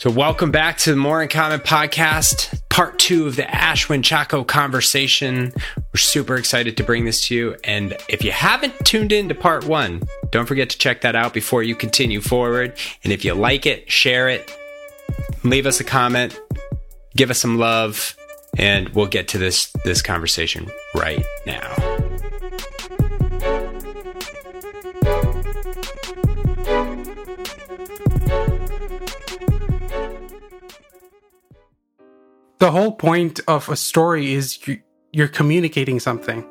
So, welcome back to the More in Common podcast, part two of the Ashwin Chaco conversation. We're super excited to bring this to you. And if you haven't tuned in to part one, don't forget to check that out before you continue forward. And if you like it, share it, leave us a comment, give us some love, and we'll get to this this conversation right now. The whole point of a story is you, you're communicating something.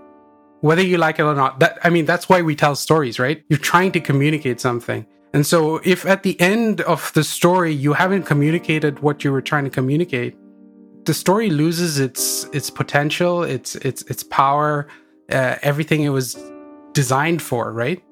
Whether you like it or not that i mean that's why we tell stories right? You're trying to communicate something. And so if at the end of the story you haven't communicated what you were trying to communicate the story loses its its potential its its its power uh, everything it was designed for right?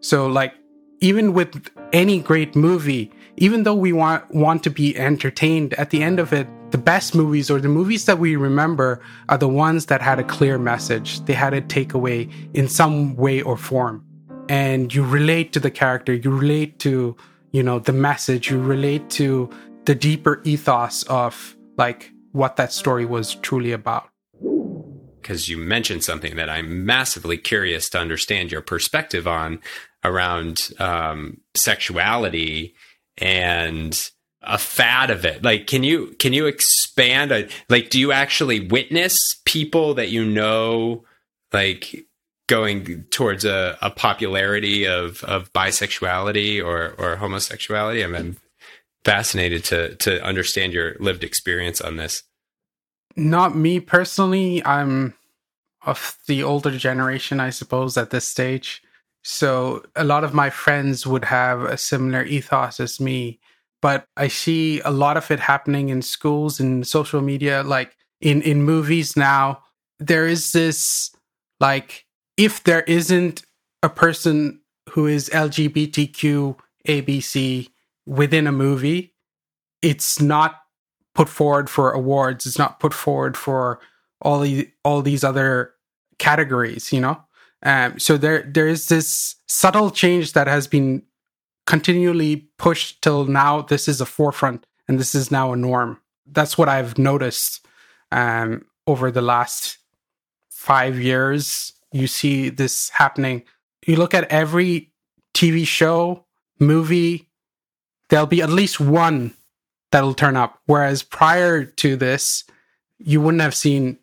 So like even with any great movie even though we want want to be entertained at the end of it the best movies or the movies that we remember are the ones that had a clear message. They had a takeaway in some way or form. And you relate to the character, you relate to, you know, the message, you relate to the deeper ethos of like what that story was truly about. Because you mentioned something that I'm massively curious to understand your perspective on around um, sexuality and a fad of it. Like can you can you expand a, like do you actually witness people that you know like going towards a, a popularity of of bisexuality or or homosexuality? I'm, I'm fascinated to to understand your lived experience on this. Not me personally. I'm of the older generation i suppose at this stage. So a lot of my friends would have a similar ethos as me but I see a lot of it happening in schools and social media, like in in movies now. There is this like if there isn't a person who is LGBTQ ABC within a movie, it's not put forward for awards. It's not put forward for all the all these other categories, you know. Um, so there there is this subtle change that has been continually pushed till now this is a forefront and this is now a norm. That's what i've noticed um, over the last five years. You see this happening. You look at every tv show movie there'll be at least one that'll turn up. Whereas prior to this you wouldn't have seen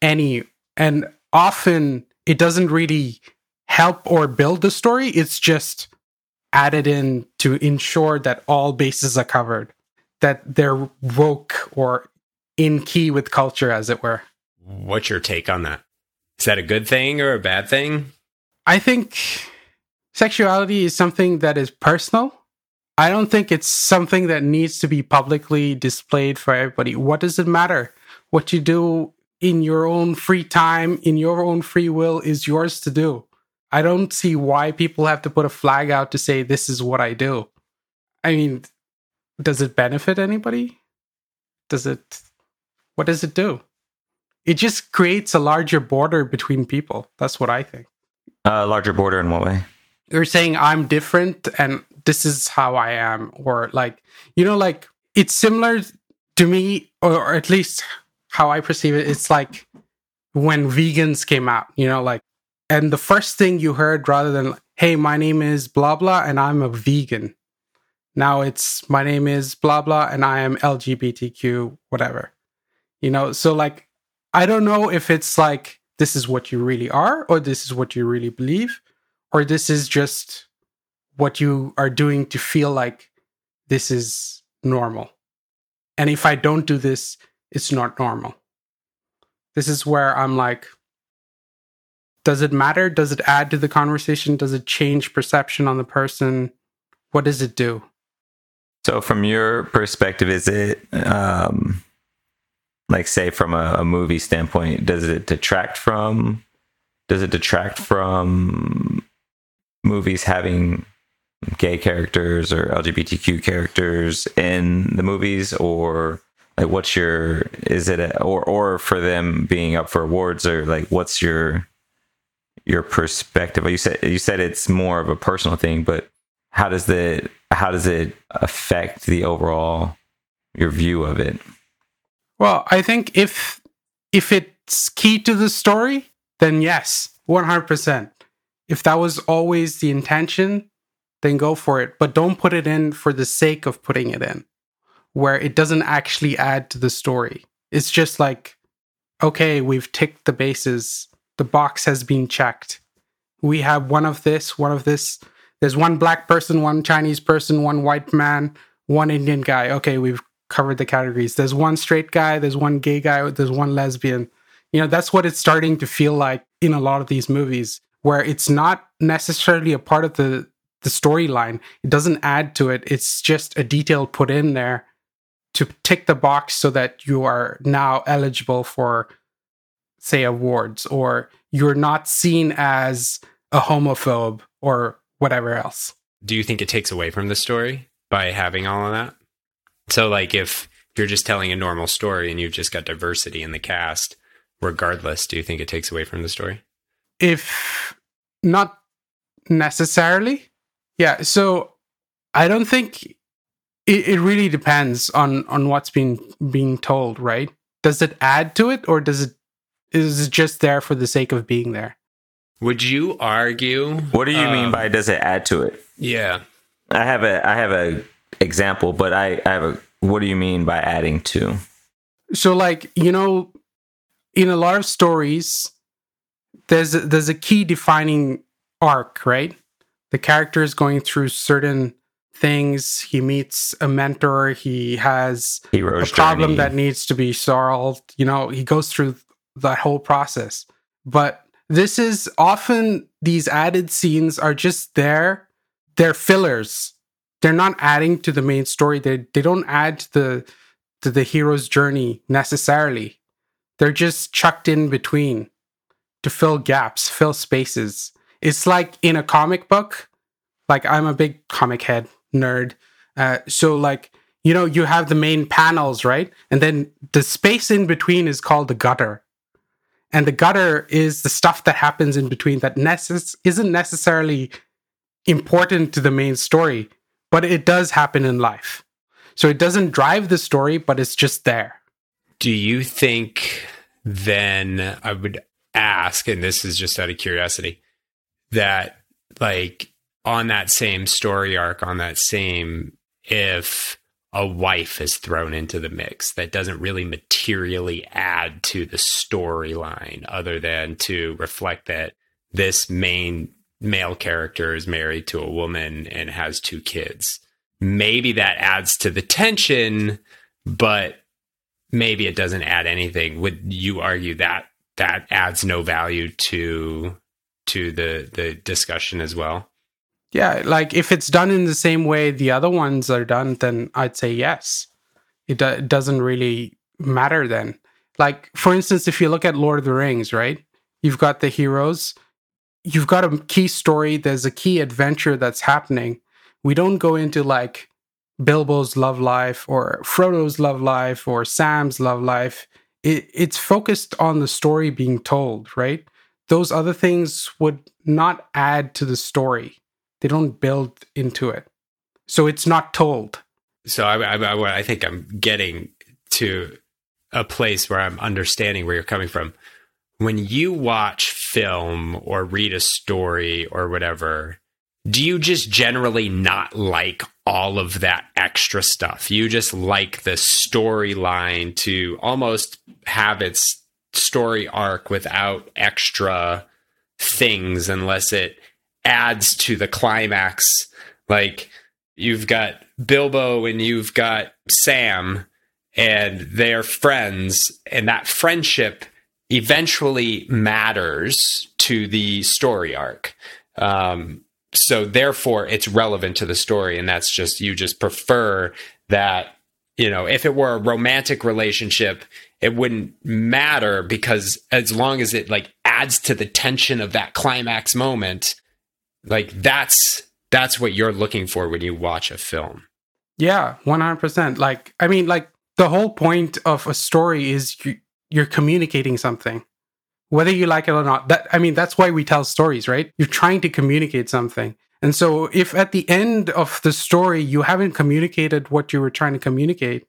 any. And often it doesn't really help or build the story. It's just added in to ensure that all bases are covered, that they're woke or in key with culture, as it were. What's your take on that? Is that a good thing or a bad thing? I think sexuality is something that is personal. I don't think it's something that needs to be publicly displayed for everybody. What does it matter? What you do in your own free time, in your own free will, is yours to do. I don't see why people have to put a flag out to say this is what I do. I mean, does it benefit anybody? Does it what does it do? It just creates a larger border between people. That's what I think. A uh, larger border in what way? You're saying I'm different and this is how I am or like you know like it's similar to me or at least how I perceive it it's like when vegans came out, you know, like and the first thing you heard rather than hey my name is blah blah and i'm a vegan. Now it's my name is blah blah and i am lgbtq whatever. You know so like i don't know if it's like this is what you really are or this is what you really believe or this is just what you are doing to feel like this is normal. And if i don't do this it's not normal. This is where i'm like does it matter? Does it add to the conversation? Does it change perception on the person? What does it do? So, from your perspective, is it um, like, say, from a, a movie standpoint, does it detract from? Does it detract from movies having gay characters or LGBTQ characters in the movies, or like, what's your? Is it a, or or for them being up for awards, or like, what's your your perspective? You said you said it's more of a personal thing, but how does the how does it affect the overall your view of it. Well, I think if if it's key to the story, then yes, 100%. If that was always the intention, then go for it, but don't put it in for the sake of putting it in where it doesn't actually add to the story. It's just like okay, we've ticked the bases. The box has been checked. We have one of this, one of this. There's one black person, one Chinese person, one white man, one Indian guy. Okay, we've covered the categories. There's one straight guy, there's one gay guy, there's one lesbian. You know, that's what it's starting to feel like in a lot of these movies, where it's not necessarily a part of the the storyline. It doesn't add to it. It's just a detail put in there to tick the box so that you are now eligible for say awards or you're not seen as a homophobe or whatever else. Do you think it takes away from the story by having all of that? So, like, if you're just telling a normal story and you've just got diversity in the cast, regardless, do you think it takes away from the story? If not necessarily, yeah. So, I don't think it, it really depends on on what's being being told, right? Does it add to it, or does it is just there for the sake of being there? Would you argue? What do you um, mean by does it add to it? Yeah, I have a I have a example, but I, I have a. What do you mean by adding to? So, like you know, in a lot of stories, there's a, there's a key defining arc, right? The character is going through certain things. He meets a mentor. He has Hero's a problem journey. that needs to be solved. You know, he goes through that whole process. But this is often these added scenes are just there. They're fillers they're not adding to the main story. They they don't add to the to the hero's journey necessarily. They're just chucked in between to fill gaps, fill spaces. It's like in a comic book. Like I'm a big comic head nerd. Uh, so like you know you have the main panels right and then the space in between is called the gutter and the gutter is the stuff that happens in between that necess- isn't necessarily important to the main story but it does happen in life. So it doesn't drive the story, but it's just there. Do you think then I would ask, and this is just out of curiosity, that like on that same story arc, on that same, if a wife is thrown into the mix that doesn't really materially add to the storyline other than to reflect that this main male character is married to a woman and has two kids. Maybe that adds to the tension, but maybe it doesn't add anything. Would you argue that that adds no value to to the the discussion as well? Yeah, like if it's done in the same way the other ones are done, then I'd say yes. It, do- it doesn't really matter then. Like for instance, if you look at Lord of the Rings, right? You've got the heroes you've got a key story, there's a key adventure that's happening. We don't go into like Bilbo's love life or Frodo's love life or Sam's love life. It, it's focused on the story being told, right? Those other things would not add to the story. They don't build into it. So it's not told. So I, I, I think I'm getting to a place where I'm understanding where you're coming from when you watch film or read a story or whatever, do you just generally not like all of that extra stuff? You just like the storyline to almost have its story arc without extra things unless it adds to the climax. Like you've got Bilbo and you've got Sam and they're friends and that friendship eventually matters to the story arc. Um, so therefore, it's relevant to the story, and that's just you just prefer that. You know, if it were a romantic relationship, it wouldn't matter because as long as it like adds to the tension of that climax moment, like that's that's what you're looking for when you watch a film. Yeah, 100%. Like I mean like the whole point of a story is you, you're communicating something whether you like it or not that i mean that's why we tell stories right you're trying to communicate something and so if at the end of the story you haven't communicated what you were trying to communicate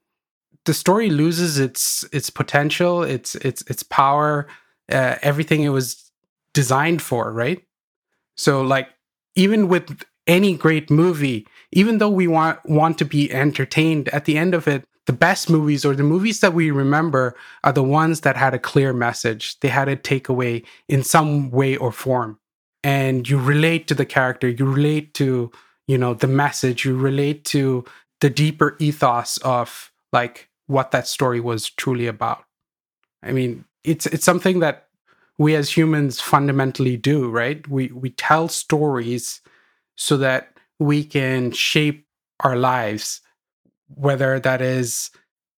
the story loses its its potential, its its its power, uh, everything it was designed for, right? So like even with any great movie, even though we want want to be entertained at the end of it, the best movies or the movies that we remember are the ones that had a clear message. They had a takeaway in some way or form. And you relate to the character, you relate to, you know, the message, you relate to the deeper ethos of like what that story was truly about. I mean, it's it's something that we as humans fundamentally do, right? We we tell stories so that we can shape our lives whether that is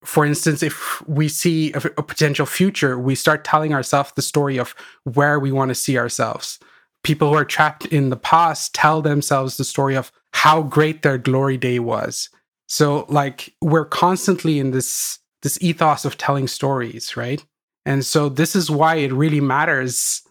for instance if we see a, a potential future we start telling ourselves the story of where we want to see ourselves people who are trapped in the past tell themselves the story of how great their glory day was so like we're constantly in this this ethos of telling stories, right? And so this is why it really matters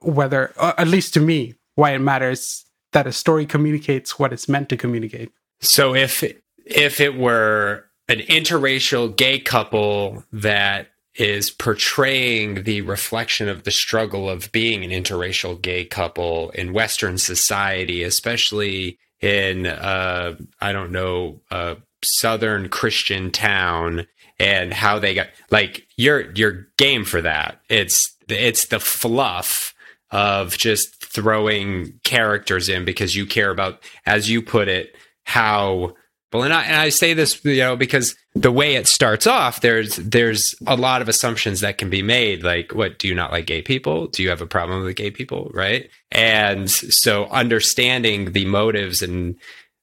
whether at least to me why it matters that a story communicates what it's meant to communicate. So if if it were an interracial gay couple that is portraying the reflection of the struggle of being an interracial gay couple in Western society, especially in uh, I don't know a southern Christian town and how they got like you're you're game for that. It's it's the fluff of just throwing characters in because you care about, as you put it, how well, and I, and I say this, you know, because the way it starts off, there's there's a lot of assumptions that can be made. Like, what do you not like gay people? Do you have a problem with gay people? Right? And so understanding the motives and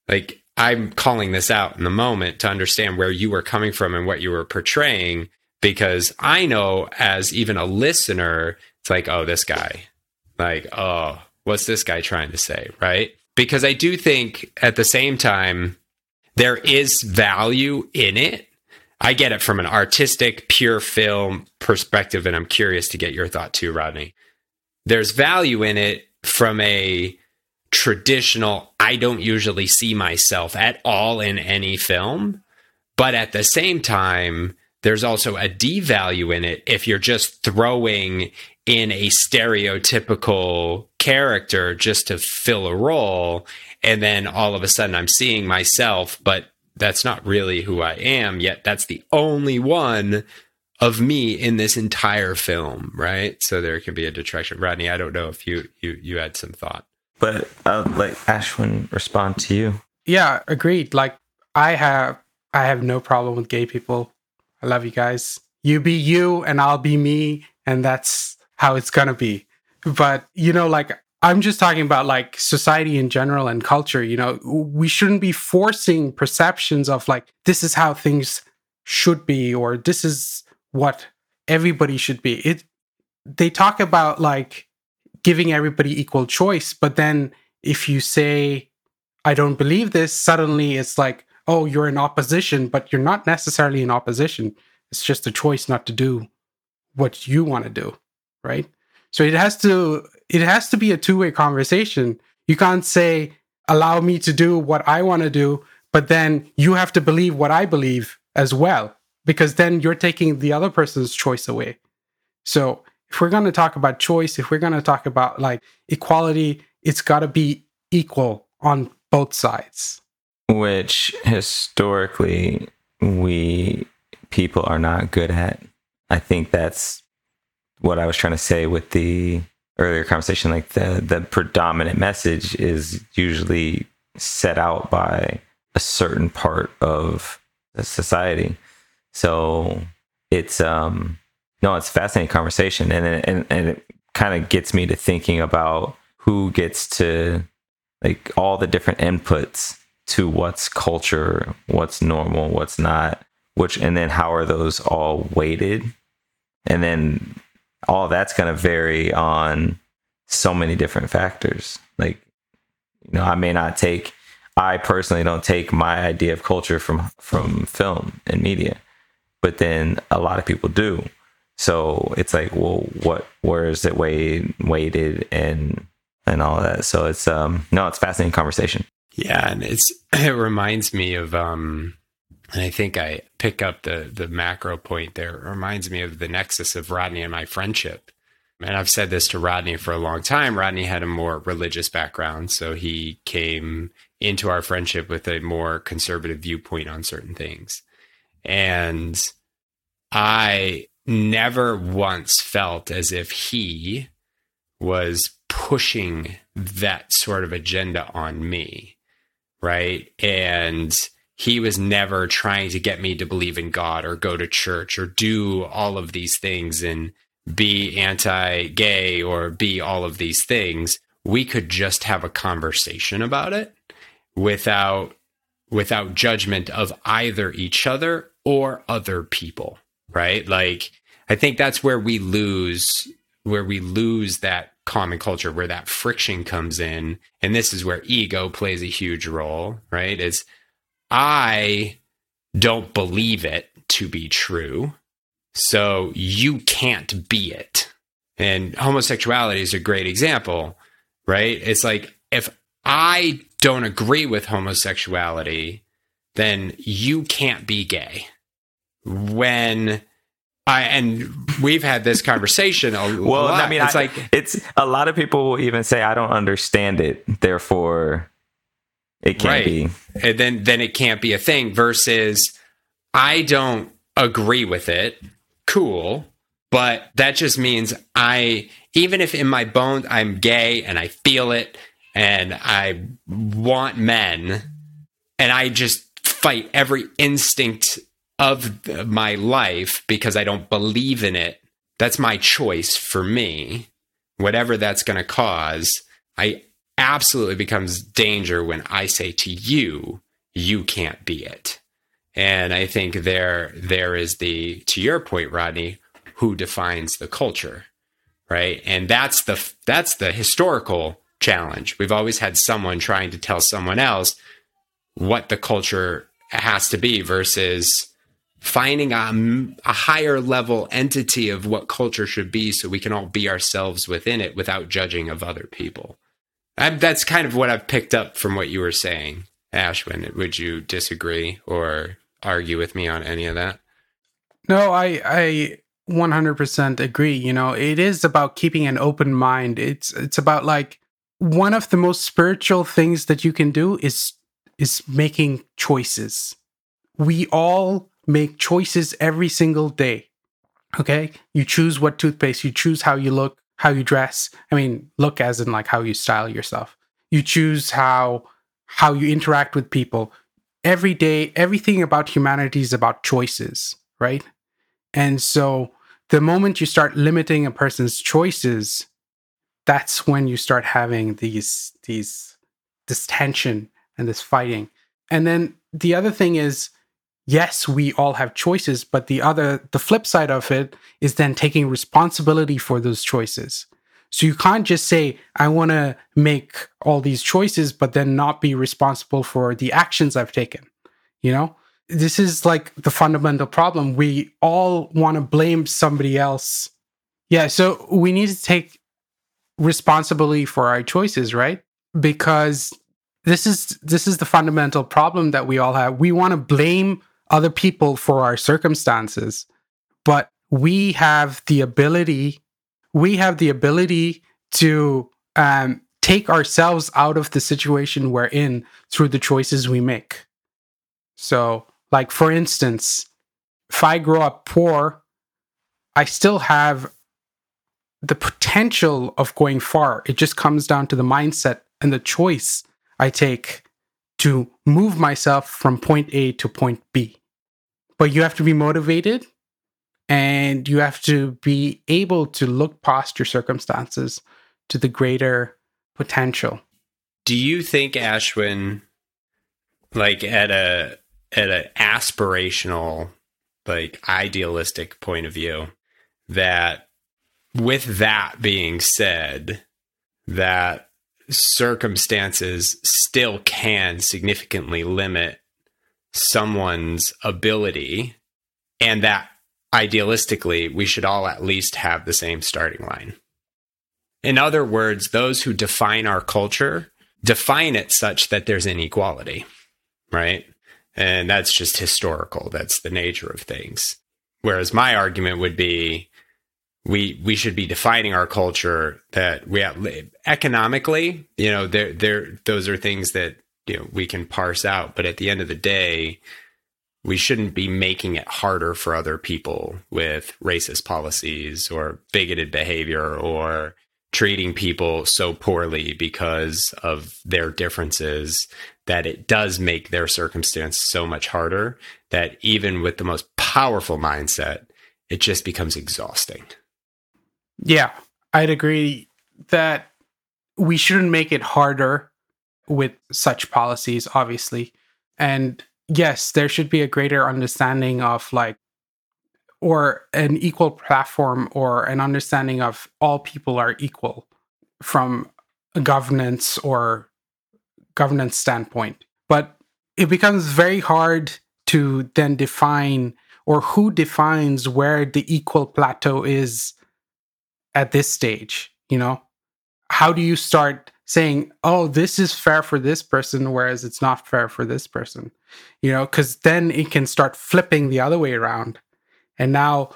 like I'm calling this out in the moment to understand where you were coming from and what you were portraying, because I know as even a listener, it's like, oh, this guy, like, oh, what's this guy trying to say? Right? Because I do think at the same time there is value in it. I get it from an artistic, pure film perspective, and I'm curious to get your thought too, Rodney. There's value in it from a traditional, I don't usually see myself at all in any film. But at the same time, there's also a devalue in it if you're just throwing in a stereotypical character just to fill a role and then all of a sudden I'm seeing myself, but that's not really who I am, yet that's the only one of me in this entire film, right? So there can be a detraction. Rodney, I don't know if you you you had some thought. But I'll let Ashwin respond to you. Yeah, agreed. Like I have I have no problem with gay people. I love you guys. You be you and I'll be me and that's how it's gonna be. But you know, like I'm just talking about like society in general and culture. You know, we shouldn't be forcing perceptions of like, this is how things should be or this is what everybody should be. It, they talk about like giving everybody equal choice, but then if you say, I don't believe this, suddenly it's like, oh, you're in opposition, but you're not necessarily in opposition. It's just a choice not to do what you want to do, right? So it has to it has to be a two-way conversation. You can't say allow me to do what I want to do, but then you have to believe what I believe as well because then you're taking the other person's choice away. So if we're going to talk about choice, if we're going to talk about like equality, it's got to be equal on both sides. Which historically we people are not good at. I think that's what I was trying to say with the earlier conversation. Like the the predominant message is usually set out by a certain part of the society. So it's um no, it's fascinating conversation, and it, and and it kind of gets me to thinking about who gets to like all the different inputs to what's culture, what's normal, what's not, which, and then how are those all weighted, and then all that's going to vary on so many different factors. Like, you know, I may not take, I personally don't take my idea of culture from from film and media, but then a lot of people do. So it's like, well, what, where is it weighed, weighted and and all that? So it's um no, it's fascinating conversation. Yeah, and it's it reminds me of um and I think I pick up the the macro point there. It reminds me of the nexus of Rodney and my friendship. And I've said this to Rodney for a long time. Rodney had a more religious background, so he came into our friendship with a more conservative viewpoint on certain things. And I never once felt as if he was pushing that sort of agenda on me. Right. And he was never trying to get me to believe in God or go to church or do all of these things and be anti gay or be all of these things. We could just have a conversation about it without without judgment of either each other or other people right? Like i think that's where we lose where we lose that common culture where that friction comes in. And this is where ego plays a huge role right? Is i don't believe it to be true so you can't be it. And homosexuality is a great example right? It's like if i don't agree with homosexuality then you can't be gay when I and we've had this conversation a well, lot. I mean, it's I, like it's a lot of people will even say I don't understand it, therefore it can't right. be. And then then it can't be a thing. Versus I don't agree with it. Cool, but that just means I even if in my bones I'm gay and I feel it and I want men and I just fight every instinct of my life because I don't believe in it. That's my choice for me. Whatever that's going to cause, I absolutely becomes danger when I say to you, you can't be it. And I think there there is the to your point, Rodney, who defines the culture, right? And that's the that's the historical challenge. We've always had someone trying to tell someone else what the culture has to be versus finding a, a higher level entity of what culture should be so we can all be ourselves within it without judging of other people. I, that's kind of what I've picked up from what you were saying, Ashwin. Would you disagree or argue with me on any of that? No, I I 100% agree. You know, it is about keeping an open mind. It's it's about like one of the most spiritual things that you can do is is making choices. We all make choices every single day. Okay? You choose what toothpaste, you choose how you look, how you dress. I mean, look as in like how you style yourself. You choose how how you interact with people. Every day, everything about humanity is about choices, right? And so the moment you start limiting a person's choices, that's when you start having these these this tension and this fighting. And then the other thing is yes, we all have choices, but the other, the flip side of it is then taking responsibility for those choices. So you can't just say, I want to make all these choices, but then not be responsible for the actions I've taken. You know, this is like the fundamental problem. We all want to blame somebody else. Yeah. So we need to take responsibility for our choices, right? Because this is this is the fundamental problem that we all have. We want to blame other people for our circumstances, but we have the ability, we have the ability to um, take ourselves out of the situation we're in through the choices we make. So, like for instance, if I grow up poor, I still have the potential of going far. It just comes down to the mindset and the choice I take to move myself from point A to point B. But you have to be motivated and you have to be able to look past your circumstances to the greater potential. Do you think Ashwin like at a at an aspirational like idealistic point of view that with that being said that circumstances still can significantly limit someone's ability and that idealistically we should all at least have the same starting line. In other words, those who define our culture define it such that there's inequality, right? And that's just historical. That's the nature of things. Whereas my argument would be we we should be defining our culture that we have economically, you know, there there those are things that you know we can parse out, but at the end of the day, we shouldn't be making it harder for other people with racist policies or bigoted behavior or treating people so poorly because of their differences that it does make their circumstance so much harder that even with the most powerful mindset, it just becomes exhausting. Yeah, I'd agree that we shouldn't make it harder with such policies, obviously. And yes, there should be a greater understanding of like, or an equal platform or an understanding of all people are equal from a governance or governance standpoint. But it becomes very hard to then define or who defines where the equal plateau is at this stage, you know? How do you start saying, "Oh, this is fair for this person whereas it's not fair for this person?" You know, cuz then it can start flipping the other way around. And now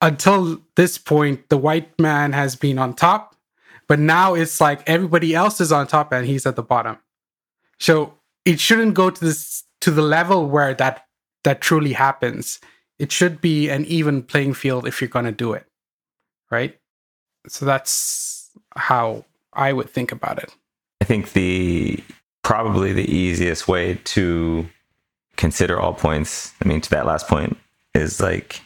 until this point the white man has been on top, but now it's like everybody else is on top and he's at the bottom. So it shouldn't go to this to the level where that that truly happens. It should be an even playing field if you're going to do it right? So that's how I would think about it. I think the probably the easiest way to consider all points, I mean, to that last point, is like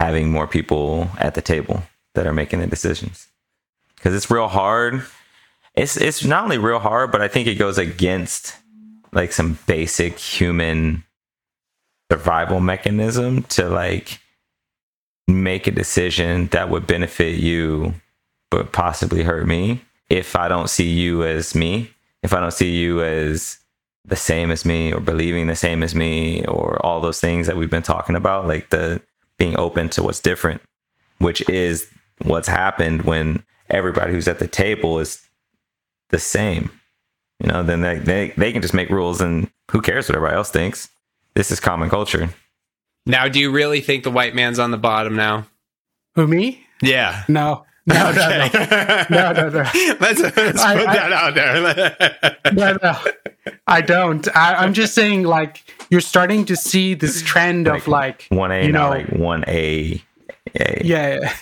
having more people at the table that are making the decisions. Because it's real hard. It's it's not only real hard, but I think it goes against like some basic human survival mechanism to like make a decision that would benefit you but possibly hurt me if I don't see you as me, if I don't see you as the same as me or believing the same as me or all those things that we've been talking about, like the being open to what's different, which is what's happened when everybody who's at the table is the same. You know, then they, they, they can just make rules and who cares what everybody else thinks. This is common culture. Now, do you really think the white man's on the bottom now? Who me? Yeah. No. No, okay. no, no, no, no. Let's, let's I, put I, that out there. no, no, I don't. I, am just saying, like, you're starting to see this trend like of like one A, you know, like one A. Yeah.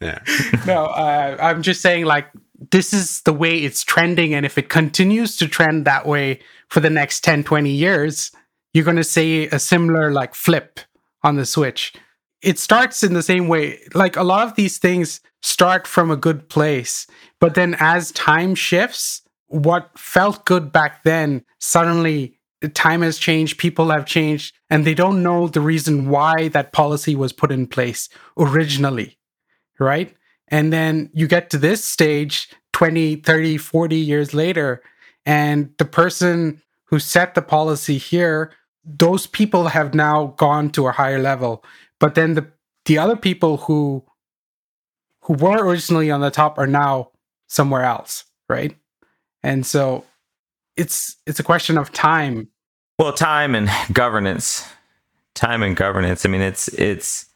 yeah. no, uh, I'm just saying, like, this is the way it's trending, and if it continues to trend that way for the next 10, 20 years, you're going to see a similar like flip on the switch. It starts in the same way. Like a lot of these things start from a good place, but then as time shifts, what felt good back then suddenly time has changed, people have changed, and they don't know the reason why that policy was put in place originally, right? And then you get to this stage 20, 30, 40 years later, and the person who set the policy here those people have now gone to a higher level but then the the other people who who were originally on the top are now somewhere else right? And so it's it's a question of time. Well time and governance time and governance. I mean it's it's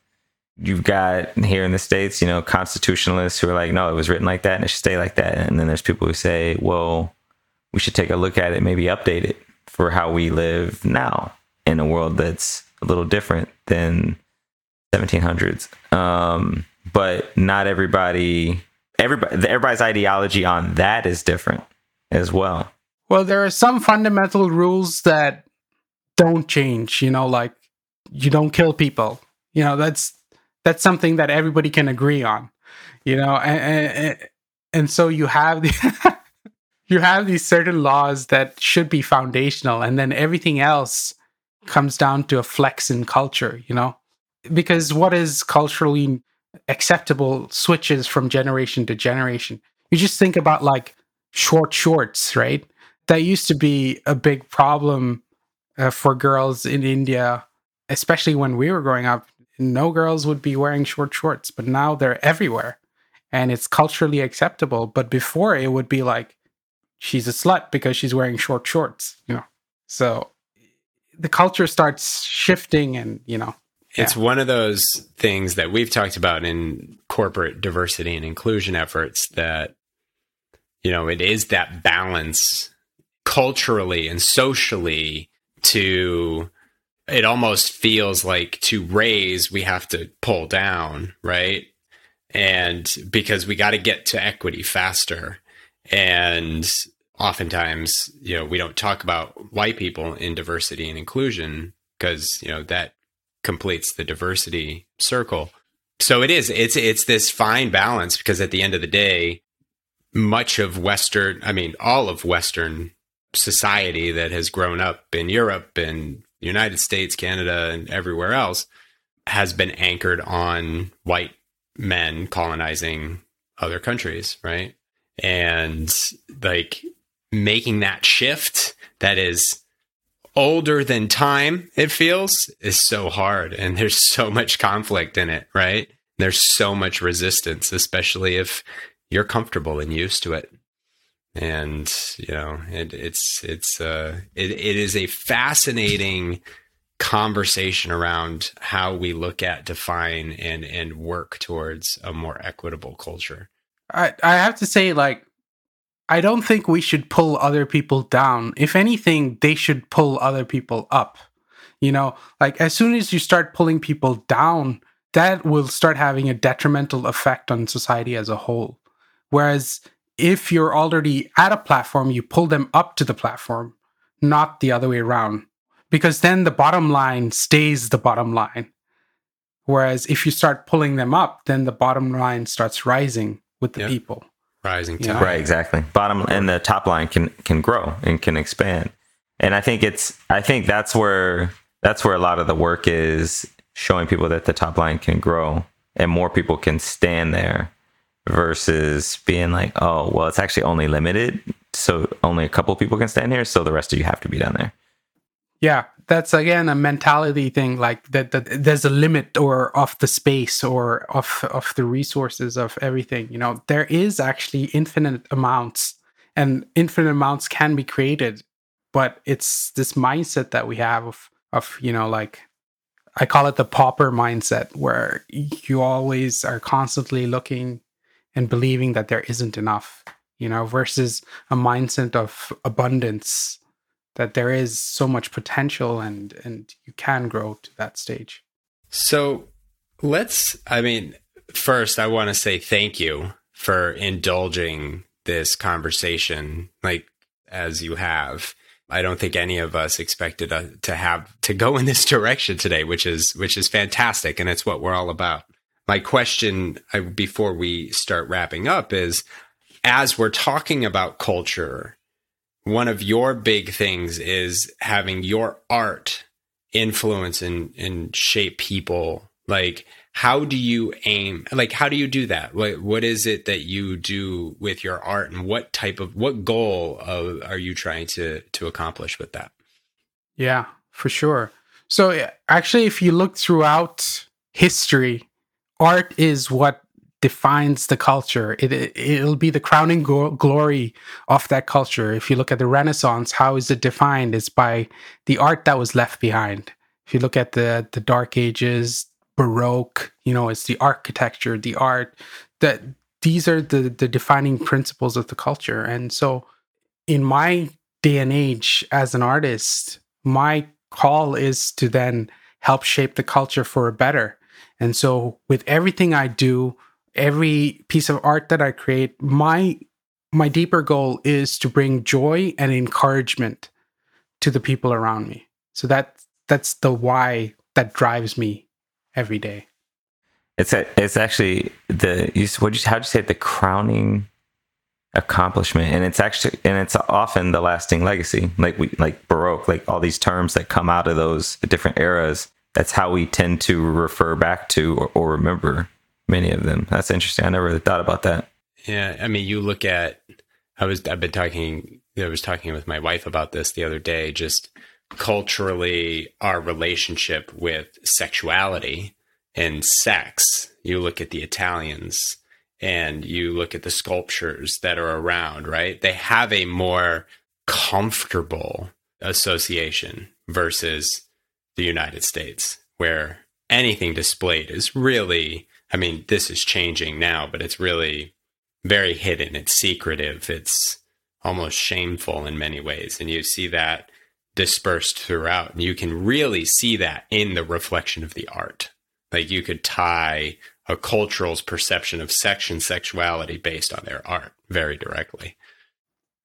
you've got here in the states you know constitutionalists who are like no it was written like that and it should stay like that. And then there's people who say well we should take a look at it maybe update it for how we live now in a world that's a little different than 1700s. Um, but not everybody, everybody, everybody's ideology on that is different as well. Well, there are some fundamental rules that don't change. You know, like you don't kill people. You know, that's that's something that everybody can agree on. You know, and and, and so you have the you have these certain laws that should be foundational and then everything else comes down to a flex in culture you know? Because what is culturally acceptable switches from generation to generation. You just think about like short shorts right? That used to be a big problem uh, for girls in india especially when we were growing up. No girls would be wearing short shorts but now they're everywhere and it's culturally acceptable. But before it would be like she's a slut because she's wearing short shorts, you know. So the culture starts shifting and you know it's one of those things that we've talked about in corporate diversity and inclusion efforts that you know it is that balance culturally and socially to it almost feels like to raise we have to pull down right? And because we got to get to equity faster and oftentimes you know we don't talk about white people in diversity and inclusion because you know that completes the diversity circle so it is it's it's this fine balance because at the end of the day much of western i mean all of western society that has grown up in Europe and United States, Canada, and everywhere else has been anchored on white men colonizing other countries, right? And like making that shift that is older than time, it feels, is so hard. And there's so much conflict in it, right? There's so much resistance, especially if you're comfortable and used to it and you know it, it's it's uh it, it is a fascinating conversation around how we look at define and and work towards a more equitable culture i i have to say like i don't think we should pull other people down if anything they should pull other people up you know like as soon as you start pulling people down that will start having a detrimental effect on society as a whole whereas if you're already at a platform, you pull them up to the platform, not the other way around. Because then the bottom line stays the bottom line. Whereas if you start pulling them up, then the bottom line starts rising with the yep. people. Rising yeah. Right, exactly. Bottom and the top line can can grow and can expand. And I think it's I think that's where that's where a lot of the work is showing people that the top line can grow and more people can stand there versus being like, oh, well, it's actually only limited. So only a couple people can stand here. So the rest of you have to be down there. Yeah. That's again a mentality thing, like that, that there's a limit or of the space or of of the resources of everything. You know, there is actually infinite amounts and infinite amounts can be created, but it's this mindset that we have of of, you know, like I call it the pauper mindset, where you always are constantly looking and believing that there isn't enough, you know, versus a mindset of abundance that there is so much potential and and you can grow to that stage. So let's I mean, first I want to say thank you for indulging this conversation like as you have. I don't think any of us expected uh, to have to go in this direction today, which is which is fantastic, and it's what we're all about my question before we start wrapping up is as we're talking about culture, one of your big things is having your art influence and, and shape people. Like, how do you aim? Like, how do you do that? What, what is it that you do with your art and what type of, what goal of, are you trying to, to accomplish with that? Yeah, for sure. So actually, if you look throughout history, art is what defines the culture. It, it will be the crowning go- glory of that culture. If you look at the Renaissance, how is it defined? It's by the art that was left behind. If you look at the the Dark Ages, Baroque, you know, it's the architecture, the art. That these are the the defining principles of the culture. And so, in my day and age as an artist, my call is to then help shape the culture for a better and so with everything I do, every piece of art that I create, my my deeper goal is to bring joy and encouragement to the people around me. So that that's the why that drives me every day. It's a, it's actually the you what you how you say it, the crowning accomplishment and it's actually and it's often the lasting legacy like we like baroque like all these terms that come out of those different eras that's how we tend to refer back to or, or remember many of them. That's interesting. I never really thought about that. Yeah, I mean, you look at I was I've been talking I was talking with my wife about this the other day just culturally our relationship with sexuality and sex. You look at the Italians and you look at the sculptures that are around, right? They have a more comfortable association versus the United States, where anything displayed is really, I mean, this is changing now, but it's really very hidden. It's secretive. It's almost shameful in many ways. And you see that dispersed throughout. And you can really see that in the reflection of the art. Like you could tie a cultural's perception of sex and sexuality based on their art very directly.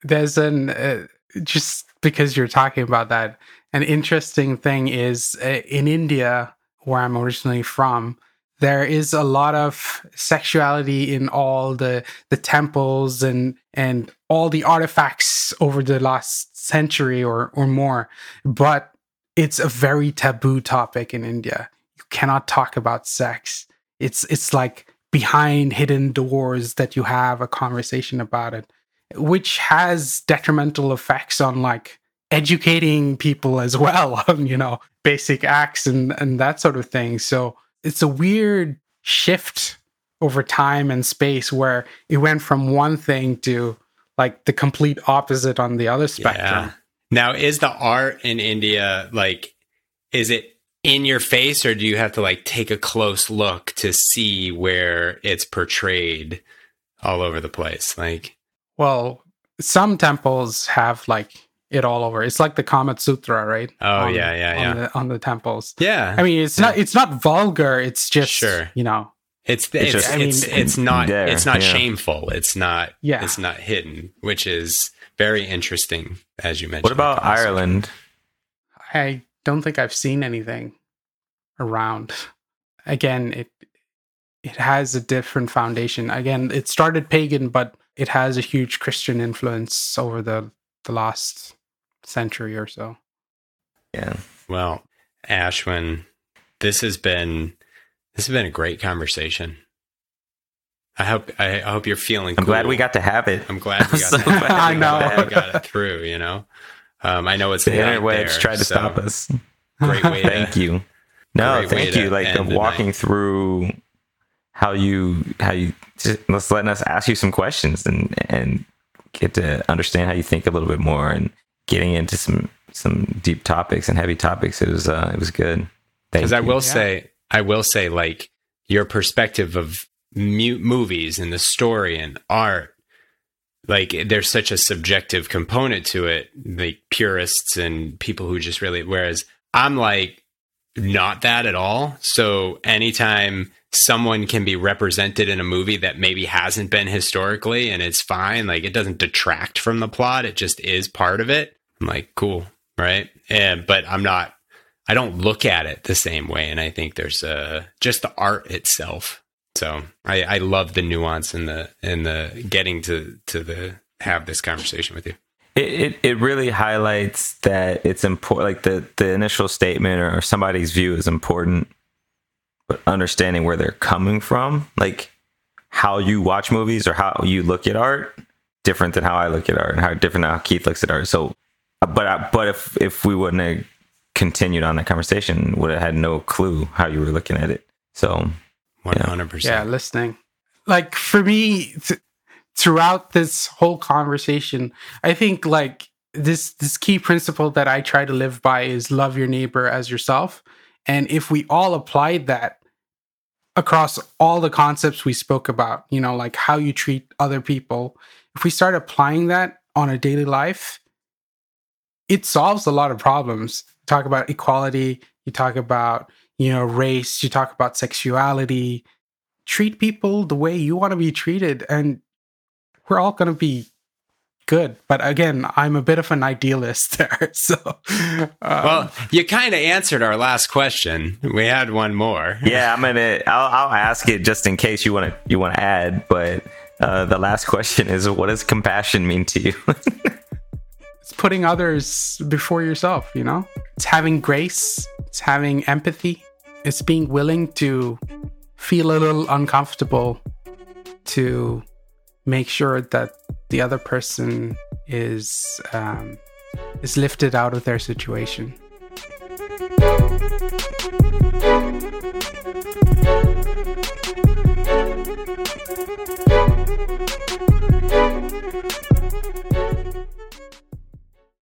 There's an, uh, just because you're talking about that, an interesting thing is uh, in India, where I'm originally from, there is a lot of sexuality in all the the temples and and all the artifacts over the last century or or more but it's a very taboo topic in India. You cannot talk about sex. It's it's like behind hidden doors that you have a conversation about it which has detrimental effects on like educating people as well on you know basic acts and and that sort of thing. So it's a weird shift over time and space where it went from one thing to like the complete opposite on the other spectrum. Yeah. Now, is the art in India like, is it in your face or do you have to like take a close look to see where it's portrayed all over the place? Like, well, some temples have like it all over. It's like the Kama Sutra, right? Oh on, yeah, yeah, yeah. On the, on the temples. Yeah. I mean, it's yeah. not it's not vulgar. It's just sure. You know, it's it's it's, just, it's, mean, it's, not there, it's not yeah. shameful. It's not yeah. It's not hidden, which is very interesting, as you mentioned. What about Ireland? I don't think I've seen anything around. Again, it it has a different foundation. Again, it started pagan, but it has a huge Christian influence over the the last century or so. Yeah. Well, Ashwin, this has been this has been a great conversation. I hope I hope you're feeling. I'm cool. glad we got to have it. I'm glad we got. to, I know we got it through. You know, um, I know it's the interwebs tried to so stop us. Great way. thank to, you. No, thank you. Like the walking through how you how you just letting us ask you some questions and and get to understand how you think a little bit more and getting into some some deep topics and heavy topics. It was uh, it was good. Because I will yeah. say, I will say, like your perspective of mu- movies and the story and art, like there's such a subjective component to it. Like purists and people who just really, whereas I'm like not that at all. So anytime someone can be represented in a movie that maybe hasn't been historically and it's fine. Like it doesn't detract from the plot. It just is part of it. I'm like, cool. Right. And, but I'm not, I don't look at it the same way. And I think there's uh, just the art itself. So I, I love the nuance and the, and the getting to, to the, have this conversation with you. It, it, it really highlights that it's important, like the, the initial statement or somebody's view is important but understanding where they're coming from, like how you watch movies or how you look at art, different than how I look at art and how different how Keith looks at art. So, but uh, but if if we wouldn't have continued on that conversation, would have had no clue how you were looking at it. So, one hundred percent. Yeah, listening. Like for me, th- throughout this whole conversation, I think like this this key principle that I try to live by is love your neighbor as yourself. And if we all applied that across all the concepts we spoke about, you know, like how you treat other people, if we start applying that on a daily life, it solves a lot of problems. You talk about equality, you talk about, you know, race, you talk about sexuality. Treat people the way you want to be treated, and we're all going to be good. But again, I'm a bit of an idealist there. So, um, well, you kind of answered our last question. We had one more. yeah, I'm gonna. I'll, I'll ask it just in case you want to. You want to add, but uh, the last question is, what does compassion mean to you? it's putting others before yourself. You know, it's having grace. It's having empathy. It's being willing to feel a little uncomfortable to make sure that the other person is um, is lifted out of their situation.